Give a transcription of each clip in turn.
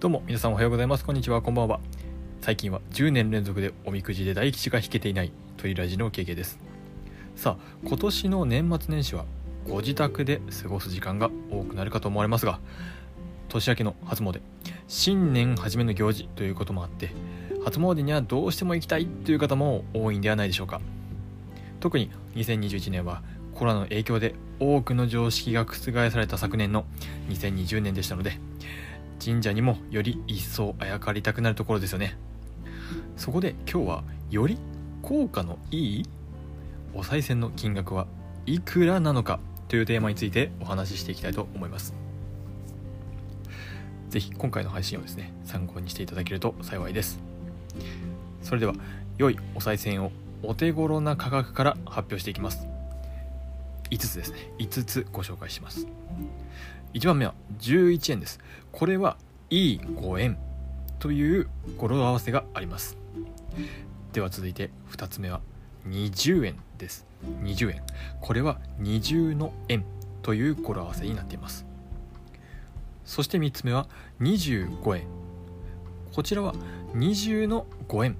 どうも皆さんおはようございます。こんにちは。こんばんは。最近は10年連続でおみくじで大吉が引けていないというラジの経験です。さあ今年の年末年始はご自宅で過ごす時間が多くなるかと思われますが年明けの初詣新年初めの行事ということもあって初詣にはどうしても行きたいという方も多いんではないでしょうか。特に2021年はコロナの影響で多くの常識が覆された昨年の2020年でしたので神社にもより一層あやかりたくなるところですよね。そこで今日はより効果のいいお賽銭の金額はいくらなのかというテーマについてお話ししていきたいと思います。是非今回の配信をですね参考にしていただけると幸いです。それでは良いお賽銭をお手頃な価格から発表していきます。5つですね。5つご紹介します。1番目は11円です。これはいいご縁という語呂合わせがあります。では続いて2つ目は20円です。20円。これは二重の円という語呂合わせになっています。そして3つ目は25円。こちらは二重の5円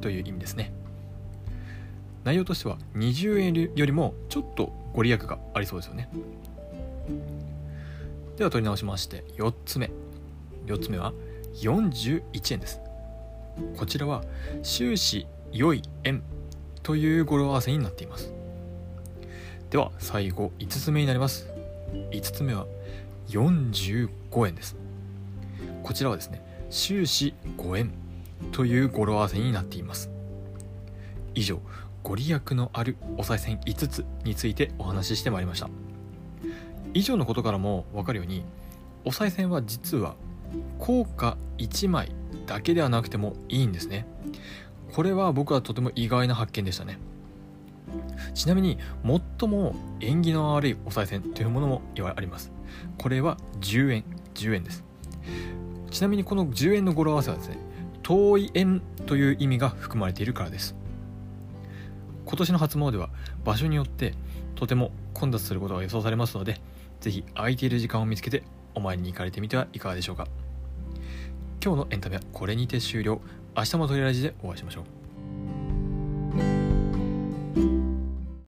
という意味ですね。内容としては20円よりもちょっとご利益がありそうですよね。では取り直しまして4つ目。4つ目は41円です。こちらは終始良い円という語呂合わせになっています。では最後5つ目になります。5つ目は45円です。こちらはですね終始5円という語呂合わせになっています。以上ご利益のあるお賽銭5つについてお話ししてまいりました。以上のことからも分かるようにお賽銭は実は効果1枚だけではなくてもいいんですね。これは僕はとても意外な発見でしたね。ちなみに最も縁起の悪いお賽銭というものもあります。これは10円10円です。ちなみにこの10円の語呂合わせはですね遠い円という意味が含まれているからです。今年の初詣は場所によってとても混雑することが予想されますので是非空いている時間を見つけてお参りに行かれてみてはいかがでしょうか。今日のエンタメはこれにて終了。明日もトリラジでお会いしましょう。